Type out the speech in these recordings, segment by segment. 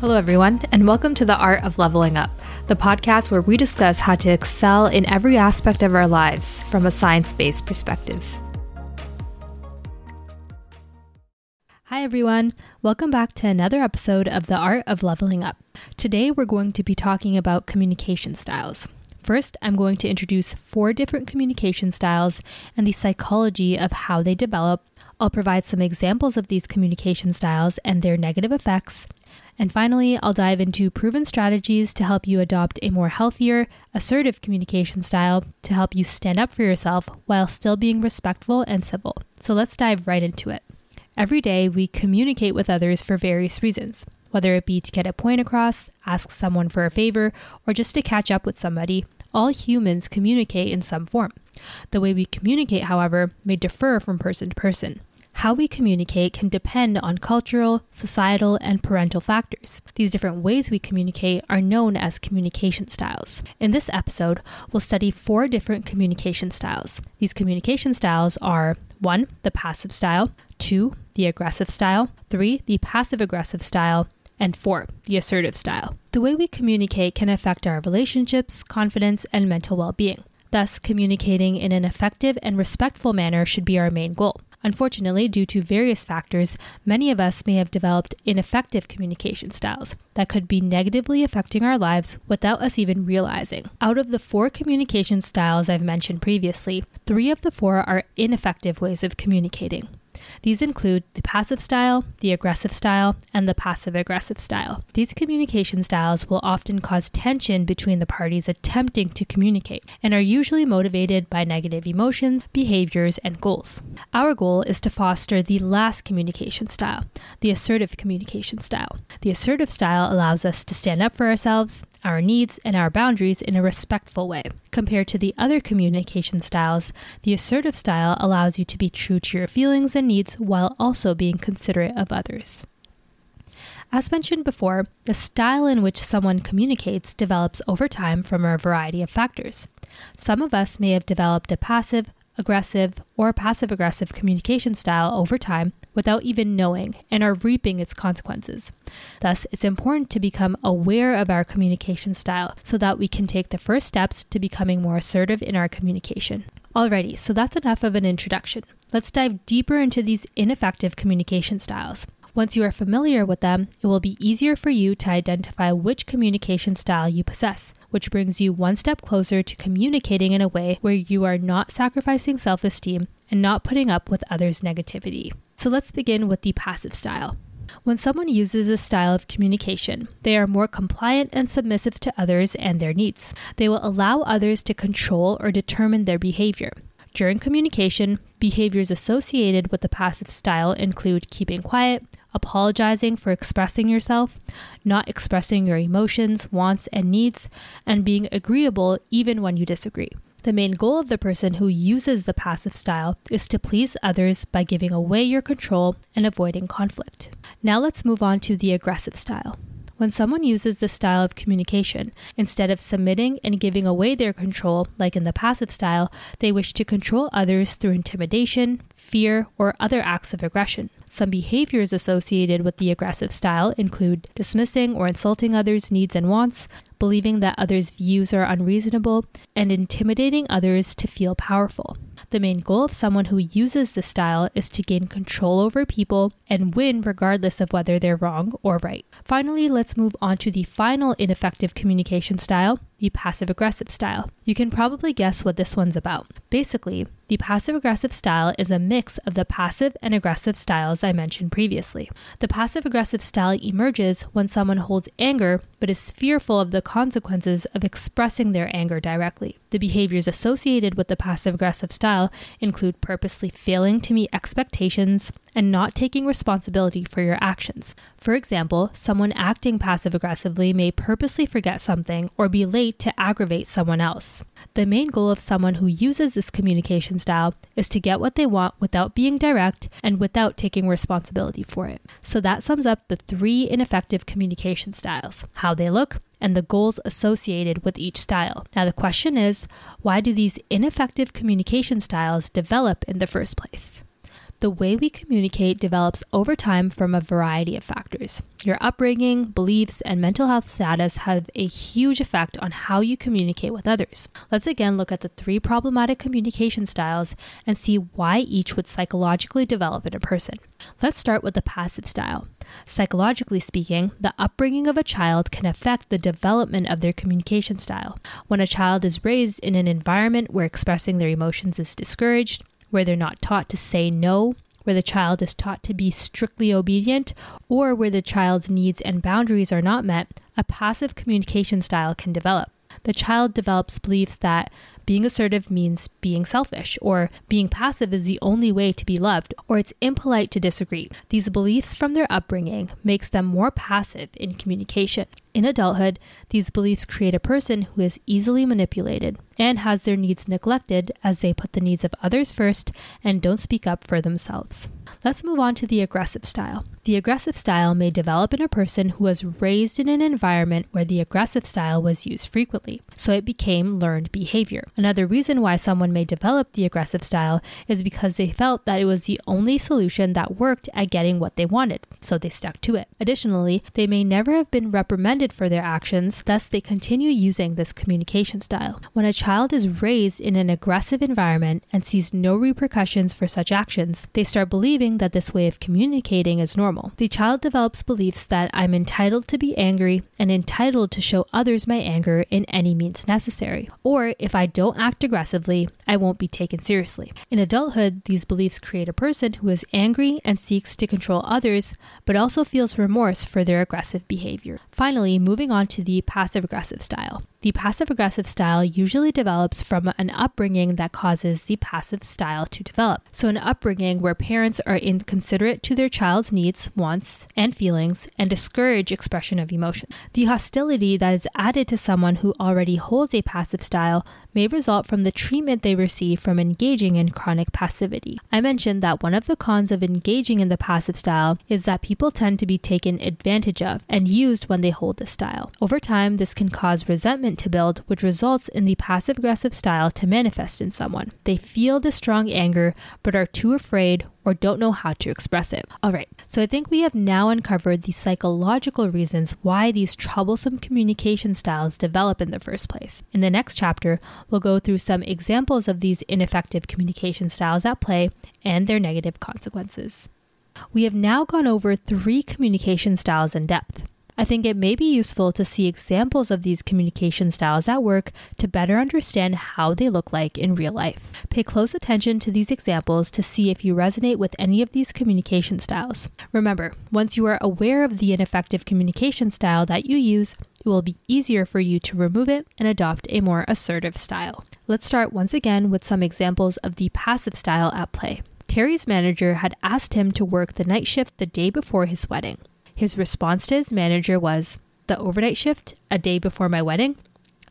Hello, everyone, and welcome to The Art of Leveling Up, the podcast where we discuss how to excel in every aspect of our lives from a science based perspective. Hi, everyone. Welcome back to another episode of The Art of Leveling Up. Today, we're going to be talking about communication styles. First, I'm going to introduce four different communication styles and the psychology of how they develop. I'll provide some examples of these communication styles and their negative effects. And finally, I'll dive into proven strategies to help you adopt a more healthier, assertive communication style to help you stand up for yourself while still being respectful and civil. So let's dive right into it. Every day, we communicate with others for various reasons whether it be to get a point across, ask someone for a favor, or just to catch up with somebody, all humans communicate in some form. The way we communicate, however, may differ from person to person. How we communicate can depend on cultural, societal, and parental factors. These different ways we communicate are known as communication styles. In this episode, we'll study four different communication styles. These communication styles are 1. The passive style, 2. The aggressive style, 3. The passive aggressive style, and four, the assertive style. The way we communicate can affect our relationships, confidence, and mental well being. Thus, communicating in an effective and respectful manner should be our main goal. Unfortunately, due to various factors, many of us may have developed ineffective communication styles that could be negatively affecting our lives without us even realizing. Out of the four communication styles I've mentioned previously, three of the four are ineffective ways of communicating. These include the passive style, the aggressive style, and the passive aggressive style. These communication styles will often cause tension between the parties attempting to communicate and are usually motivated by negative emotions, behaviors, and goals. Our goal is to foster the last communication style, the assertive communication style. The assertive style allows us to stand up for ourselves, our needs, and our boundaries in a respectful way. Compared to the other communication styles, the assertive style allows you to be true to your feelings and needs while also being considerate of others. As mentioned before, the style in which someone communicates develops over time from a variety of factors. Some of us may have developed a passive, aggressive, or passive aggressive communication style over time without even knowing and are reaping its consequences. Thus, it's important to become aware of our communication style so that we can take the first steps to becoming more assertive in our communication. Alrighty, so that's enough of an introduction. Let's dive deeper into these ineffective communication styles. Once you are familiar with them, it will be easier for you to identify which communication style you possess, which brings you one step closer to communicating in a way where you are not sacrificing self esteem and not putting up with others' negativity. So let's begin with the passive style. When someone uses this style of communication, they are more compliant and submissive to others and their needs. They will allow others to control or determine their behavior. During communication, behaviors associated with the passive style include keeping quiet, apologizing for expressing yourself, not expressing your emotions, wants, and needs, and being agreeable even when you disagree. The main goal of the person who uses the passive style is to please others by giving away your control and avoiding conflict. Now let's move on to the aggressive style. When someone uses this style of communication, instead of submitting and giving away their control, like in the passive style, they wish to control others through intimidation, fear, or other acts of aggression. Some behaviors associated with the aggressive style include dismissing or insulting others' needs and wants, believing that others' views are unreasonable, and intimidating others to feel powerful. The main goal of someone who uses this style is to gain control over people and win regardless of whether they're wrong or right. Finally, let's move on to the final ineffective communication style, the passive aggressive style. You can probably guess what this one's about. Basically, the passive aggressive style is a mix of the passive and aggressive styles I mentioned previously. The passive aggressive style emerges when someone holds anger but is fearful of the consequences of expressing their anger directly. The behaviors associated with the passive aggressive style include purposely failing to meet expectations, and not taking responsibility for your actions. For example, someone acting passive aggressively may purposely forget something or be late to aggravate someone else. The main goal of someone who uses this communication style is to get what they want without being direct and without taking responsibility for it. So that sums up the three ineffective communication styles how they look, and the goals associated with each style. Now, the question is why do these ineffective communication styles develop in the first place? The way we communicate develops over time from a variety of factors. Your upbringing, beliefs, and mental health status have a huge effect on how you communicate with others. Let's again look at the three problematic communication styles and see why each would psychologically develop in a person. Let's start with the passive style. Psychologically speaking, the upbringing of a child can affect the development of their communication style. When a child is raised in an environment where expressing their emotions is discouraged, where they're not taught to say no, where the child is taught to be strictly obedient, or where the child's needs and boundaries are not met, a passive communication style can develop. The child develops beliefs that being assertive means being selfish, or being passive is the only way to be loved, or it's impolite to disagree. These beliefs from their upbringing makes them more passive in communication. In adulthood, these beliefs create a person who is easily manipulated and has their needs neglected as they put the needs of others first and don't speak up for themselves. Let's move on to the aggressive style. The aggressive style may develop in a person who was raised in an environment where the aggressive style was used frequently, so it became learned behavior. Another reason why someone may develop the aggressive style is because they felt that it was the only solution that worked at getting what they wanted, so they stuck to it. Additionally, they may never have been reprimanded for their actions, thus, they continue using this communication style. When a child is raised in an aggressive environment and sees no repercussions for such actions, they start believing that this way of communicating is normal. The child develops beliefs that I'm entitled to be angry and entitled to show others my anger in any means necessary. Or if I don't act aggressively, I won't be taken seriously. In adulthood, these beliefs create a person who is angry and seeks to control others, but also feels remorse for their aggressive behavior. Finally, moving on to the passive aggressive style. The passive aggressive style usually develops from an upbringing that causes the passive style to develop. So, an upbringing where parents are inconsiderate to their child's needs, wants, and feelings and discourage expression of emotion. The hostility that is added to someone who already holds a passive style may result from the treatment they receive from engaging in chronic passivity. I mentioned that one of the cons of engaging in the passive style is that people tend to be taken advantage of and used when they hold this style. Over time, this can cause resentment to build, which results in the passive aggressive style to manifest in someone. They feel the strong anger but are too afraid or don't know how to express it. All right, so I think we have now uncovered the psychological reasons why these troublesome communication styles develop in the first place. In the next chapter, we'll go through some examples of these ineffective communication styles at play and their negative consequences. We have now gone over three communication styles in depth. I think it may be useful to see examples of these communication styles at work to better understand how they look like in real life. Pay close attention to these examples to see if you resonate with any of these communication styles. Remember, once you are aware of the ineffective communication style that you use, it will be easier for you to remove it and adopt a more assertive style. Let's start once again with some examples of the passive style at play. Terry's manager had asked him to work the night shift the day before his wedding. His response to his manager was, The overnight shift a day before my wedding?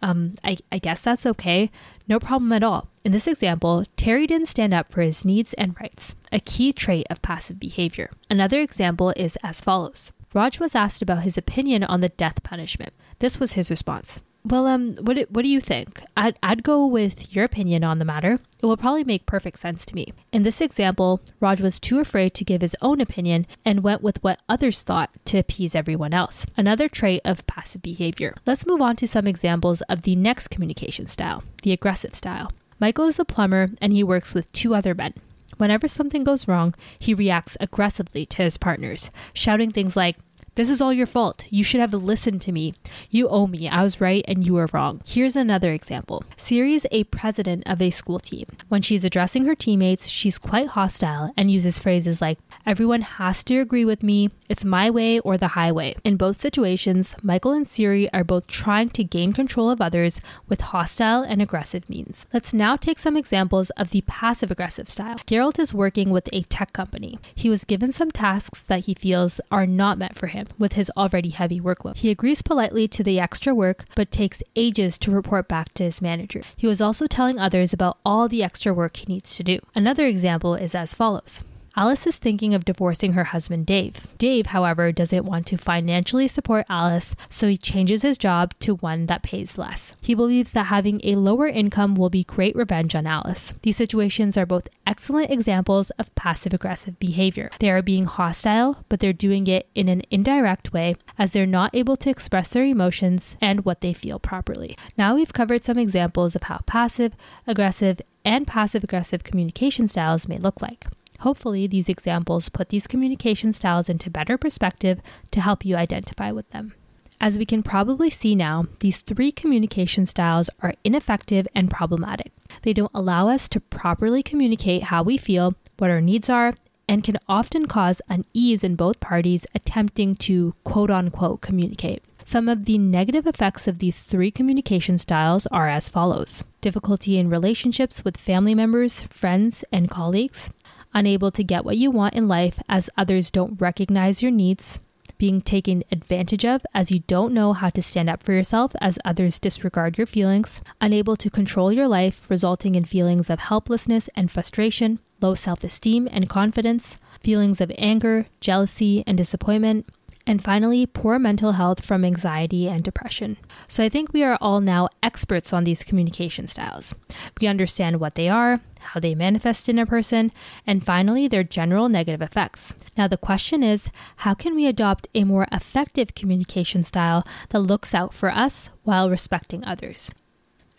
Um, I, I guess that's okay. No problem at all. In this example, Terry didn't stand up for his needs and rights, a key trait of passive behavior. Another example is as follows Raj was asked about his opinion on the death punishment. This was his response well, um, what do, what do you think? I'd, I'd go with your opinion on the matter. It will probably make perfect sense to me. In this example, Raj was too afraid to give his own opinion and went with what others thought to appease everyone else. Another trait of passive behavior. Let's move on to some examples of the next communication style, the aggressive style. Michael is a plumber and he works with two other men. Whenever something goes wrong, he reacts aggressively to his partners, shouting things like, this is all your fault. You should have listened to me. You owe me. I was right and you were wrong. Here's another example. Siri is a president of a school team. When she's addressing her teammates, she's quite hostile and uses phrases like, everyone has to agree with me, it's my way or the highway. In both situations, Michael and Siri are both trying to gain control of others with hostile and aggressive means. Let's now take some examples of the passive aggressive style. Geralt is working with a tech company. He was given some tasks that he feels are not meant for him with his already heavy workload. He agrees politely to the extra work, but takes ages to report back to his manager. He was also telling others about all the extra work he needs to do. Another example is as follows. Alice is thinking of divorcing her husband Dave. Dave, however, doesn't want to financially support Alice, so he changes his job to one that pays less. He believes that having a lower income will be great revenge on Alice. These situations are both excellent examples of passive aggressive behavior. They are being hostile, but they're doing it in an indirect way as they're not able to express their emotions and what they feel properly. Now we've covered some examples of how passive, aggressive, and passive aggressive communication styles may look like. Hopefully, these examples put these communication styles into better perspective to help you identify with them. As we can probably see now, these three communication styles are ineffective and problematic. They don't allow us to properly communicate how we feel, what our needs are, and can often cause unease in both parties attempting to quote unquote communicate. Some of the negative effects of these three communication styles are as follows difficulty in relationships with family members, friends, and colleagues, unable to get what you want in life as others don't recognize your needs, being taken advantage of as you don't know how to stand up for yourself as others disregard your feelings, unable to control your life, resulting in feelings of helplessness and frustration, low self esteem and confidence, feelings of anger, jealousy, and disappointment, and finally, poor mental health from anxiety and depression. So I think we are all now experts on these communication styles. We understand what they are, how they manifest in a person, and finally, their general negative effects. Now, the question is how can we adopt a more effective communication style that looks out for us while respecting others?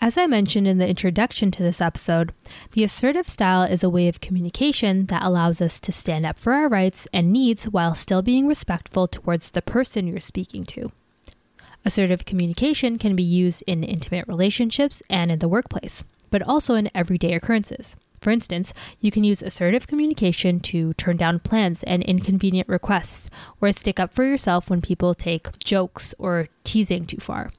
As I mentioned in the introduction to this episode, the assertive style is a way of communication that allows us to stand up for our rights and needs while still being respectful towards the person you're speaking to. Assertive communication can be used in intimate relationships and in the workplace, but also in everyday occurrences. For instance, you can use assertive communication to turn down plans and inconvenient requests, or stick up for yourself when people take jokes or teasing too far.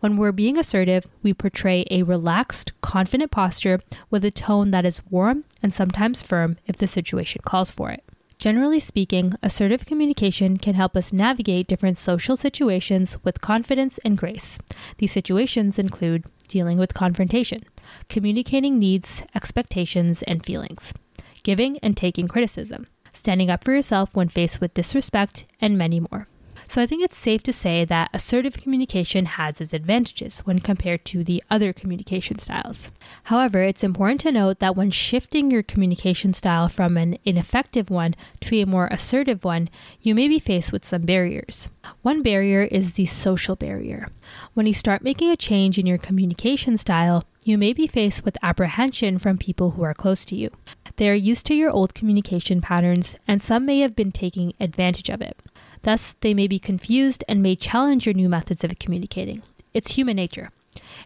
When we're being assertive, we portray a relaxed, confident posture with a tone that is warm and sometimes firm if the situation calls for it. Generally speaking, assertive communication can help us navigate different social situations with confidence and grace. These situations include dealing with confrontation, communicating needs, expectations, and feelings, giving and taking criticism, standing up for yourself when faced with disrespect, and many more. So I think it's safe to say that assertive communication has its advantages when compared to the other communication styles. However, it's important to note that when shifting your communication style from an ineffective one to a more assertive one, you may be faced with some barriers. One barrier is the social barrier. When you start making a change in your communication style, you may be faced with apprehension from people who are close to you. They are used to your old communication patterns, and some may have been taking advantage of it. Thus, they may be confused and may challenge your new methods of communicating. It's human nature.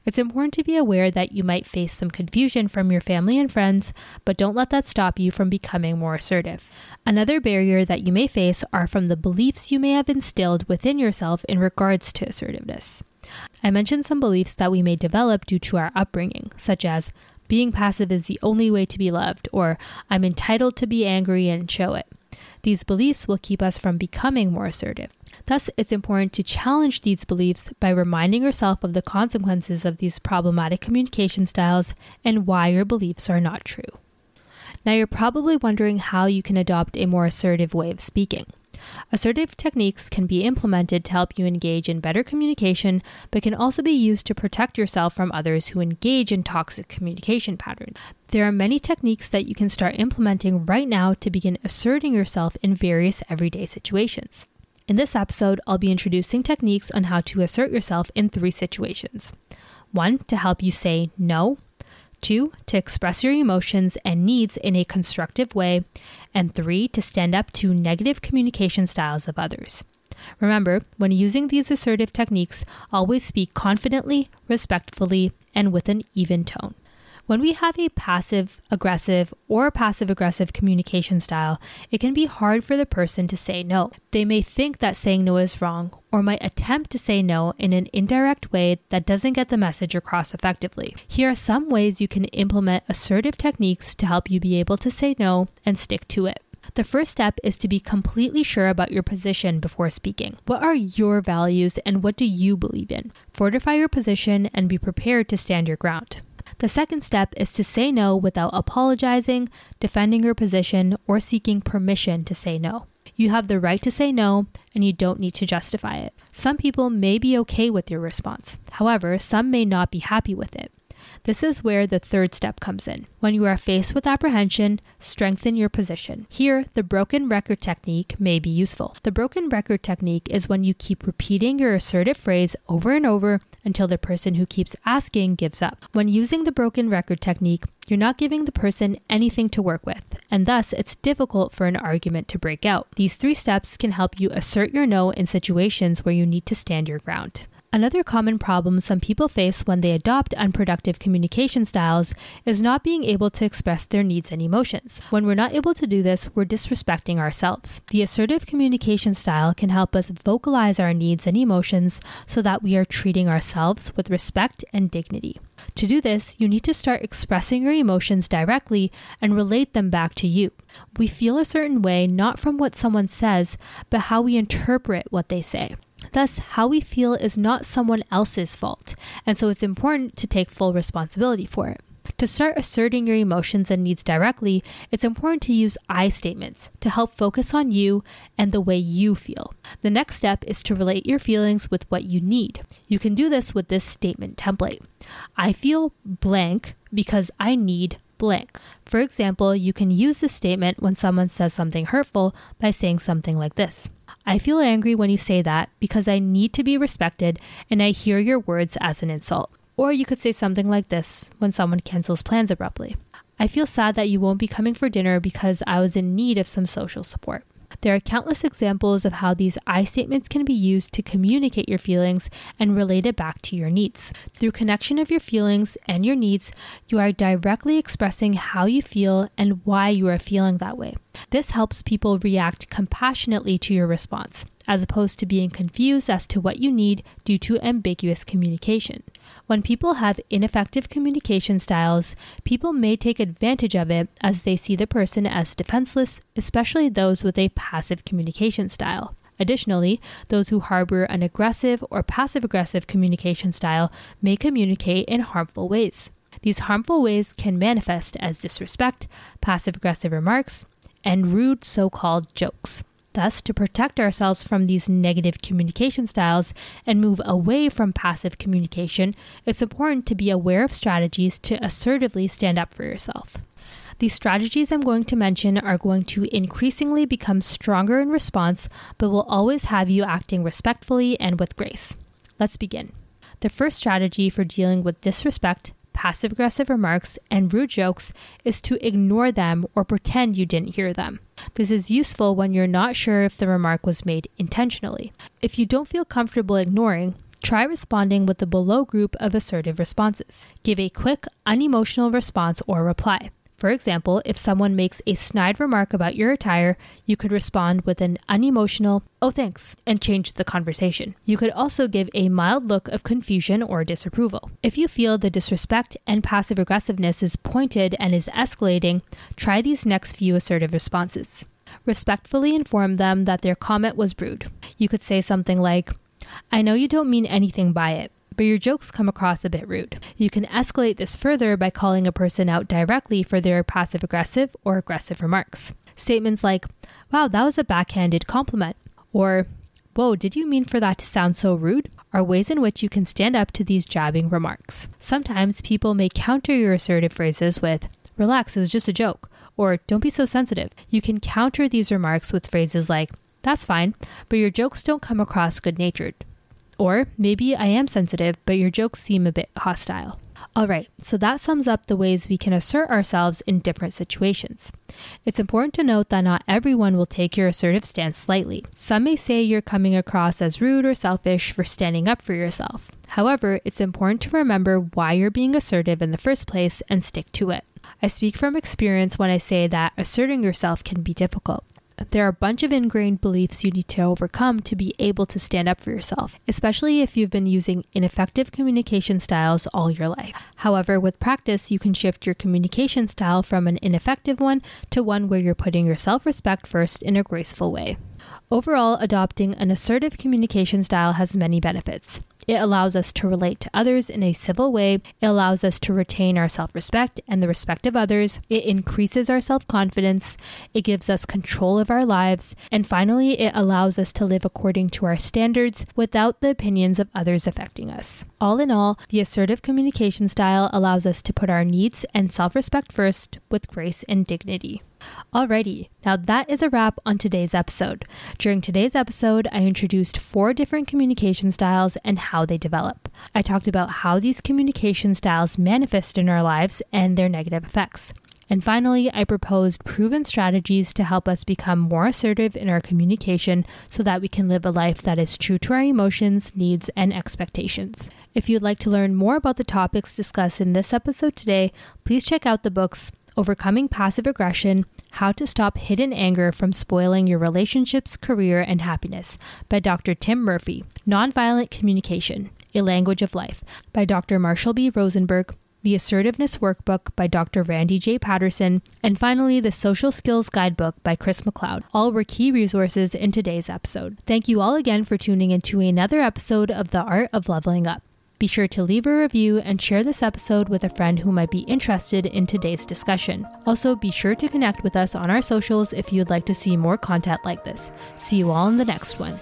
It's important to be aware that you might face some confusion from your family and friends, but don't let that stop you from becoming more assertive. Another barrier that you may face are from the beliefs you may have instilled within yourself in regards to assertiveness. I mentioned some beliefs that we may develop due to our upbringing, such as being passive is the only way to be loved, or I'm entitled to be angry and show it. These beliefs will keep us from becoming more assertive. Thus, it's important to challenge these beliefs by reminding yourself of the consequences of these problematic communication styles and why your beliefs are not true. Now, you're probably wondering how you can adopt a more assertive way of speaking. Assertive techniques can be implemented to help you engage in better communication, but can also be used to protect yourself from others who engage in toxic communication patterns. There are many techniques that you can start implementing right now to begin asserting yourself in various everyday situations. In this episode, I'll be introducing techniques on how to assert yourself in three situations. One, to help you say no. Two, to express your emotions and needs in a constructive way. And three, to stand up to negative communication styles of others. Remember, when using these assertive techniques, always speak confidently, respectfully, and with an even tone. When we have a passive aggressive or passive aggressive communication style, it can be hard for the person to say no. They may think that saying no is wrong or might attempt to say no in an indirect way that doesn't get the message across effectively. Here are some ways you can implement assertive techniques to help you be able to say no and stick to it. The first step is to be completely sure about your position before speaking. What are your values and what do you believe in? Fortify your position and be prepared to stand your ground. The second step is to say no without apologizing, defending your position, or seeking permission to say no. You have the right to say no, and you don't need to justify it. Some people may be okay with your response. However, some may not be happy with it. This is where the third step comes in. When you are faced with apprehension, strengthen your position. Here, the broken record technique may be useful. The broken record technique is when you keep repeating your assertive phrase over and over until the person who keeps asking gives up. When using the broken record technique, you're not giving the person anything to work with, and thus it's difficult for an argument to break out. These three steps can help you assert your no in situations where you need to stand your ground. Another common problem some people face when they adopt unproductive communication styles is not being able to express their needs and emotions. When we're not able to do this, we're disrespecting ourselves. The assertive communication style can help us vocalize our needs and emotions so that we are treating ourselves with respect and dignity. To do this, you need to start expressing your emotions directly and relate them back to you. We feel a certain way not from what someone says, but how we interpret what they say. Thus, how we feel is not someone else's fault, and so it's important to take full responsibility for it. To start asserting your emotions and needs directly, it's important to use I statements to help focus on you and the way you feel. The next step is to relate your feelings with what you need. You can do this with this statement template I feel blank because I need blank. For example, you can use this statement when someone says something hurtful by saying something like this I feel angry when you say that because I need to be respected and I hear your words as an insult. Or you could say something like this when someone cancels plans abruptly I feel sad that you won't be coming for dinner because I was in need of some social support. There are countless examples of how these I statements can be used to communicate your feelings and relate it back to your needs. Through connection of your feelings and your needs, you are directly expressing how you feel and why you are feeling that way. This helps people react compassionately to your response, as opposed to being confused as to what you need due to ambiguous communication. When people have ineffective communication styles, people may take advantage of it as they see the person as defenseless, especially those with a passive communication style. Additionally, those who harbor an aggressive or passive aggressive communication style may communicate in harmful ways. These harmful ways can manifest as disrespect, passive aggressive remarks, and rude so called jokes. Thus, to protect ourselves from these negative communication styles and move away from passive communication, it's important to be aware of strategies to assertively stand up for yourself. These strategies I'm going to mention are going to increasingly become stronger in response, but will always have you acting respectfully and with grace. Let's begin. The first strategy for dealing with disrespect, passive aggressive remarks, and rude jokes is to ignore them or pretend you didn't hear them. This is useful when you're not sure if the remark was made intentionally. If you don't feel comfortable ignoring, try responding with the below group of assertive responses. Give a quick, unemotional response or reply. For example, if someone makes a snide remark about your attire, you could respond with an unemotional, oh thanks, and change the conversation. You could also give a mild look of confusion or disapproval. If you feel the disrespect and passive aggressiveness is pointed and is escalating, try these next few assertive responses. Respectfully inform them that their comment was rude. You could say something like, I know you don't mean anything by it, but your jokes come across a bit rude. You can escalate this further by calling a person out directly for their passive aggressive or aggressive remarks. Statements like, wow, that was a backhanded compliment, or, whoa, did you mean for that to sound so rude? are ways in which you can stand up to these jabbing remarks. Sometimes people may counter your assertive phrases with, relax, it was just a joke, or don't be so sensitive. You can counter these remarks with phrases like, that's fine, but your jokes don't come across good natured. Or maybe I am sensitive, but your jokes seem a bit hostile. All right, so that sums up the ways we can assert ourselves in different situations. It's important to note that not everyone will take your assertive stance lightly. Some may say you're coming across as rude or selfish for standing up for yourself. However, it's important to remember why you're being assertive in the first place and stick to it. I speak from experience when I say that asserting yourself can be difficult. There are a bunch of ingrained beliefs you need to overcome to be able to stand up for yourself, especially if you've been using ineffective communication styles all your life. However, with practice, you can shift your communication style from an ineffective one to one where you're putting your self respect first in a graceful way. Overall, adopting an assertive communication style has many benefits. It allows us to relate to others in a civil way. It allows us to retain our self respect and the respect of others. It increases our self confidence. It gives us control of our lives. And finally, it allows us to live according to our standards without the opinions of others affecting us. All in all, the assertive communication style allows us to put our needs and self respect first with grace and dignity. Alrighty, now that is a wrap on today's episode. During today's episode, I introduced four different communication styles and how they develop. I talked about how these communication styles manifest in our lives and their negative effects. And finally, I proposed proven strategies to help us become more assertive in our communication so that we can live a life that is true to our emotions, needs, and expectations. If you'd like to learn more about the topics discussed in this episode today, please check out the books Overcoming Passive Aggression How to Stop Hidden Anger from Spoiling Your Relationships, Career, and Happiness by Dr. Tim Murphy, Nonviolent Communication A Language of Life by Dr. Marshall B. Rosenberg, the Assertiveness Workbook by Dr. Randy J. Patterson, and finally, the Social Skills Guidebook by Chris McLeod. All were key resources in today's episode. Thank you all again for tuning into another episode of The Art of Leveling Up. Be sure to leave a review and share this episode with a friend who might be interested in today's discussion. Also, be sure to connect with us on our socials if you'd like to see more content like this. See you all in the next one.